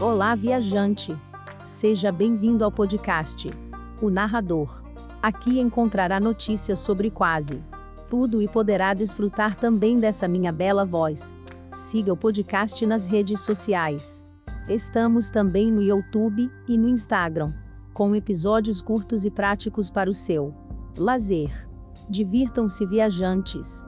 Olá, viajante! Seja bem-vindo ao podcast O Narrador. Aqui encontrará notícias sobre quase tudo e poderá desfrutar também dessa minha bela voz. Siga o podcast nas redes sociais. Estamos também no YouTube e no Instagram, com episódios curtos e práticos para o seu lazer. Divirtam-se, viajantes!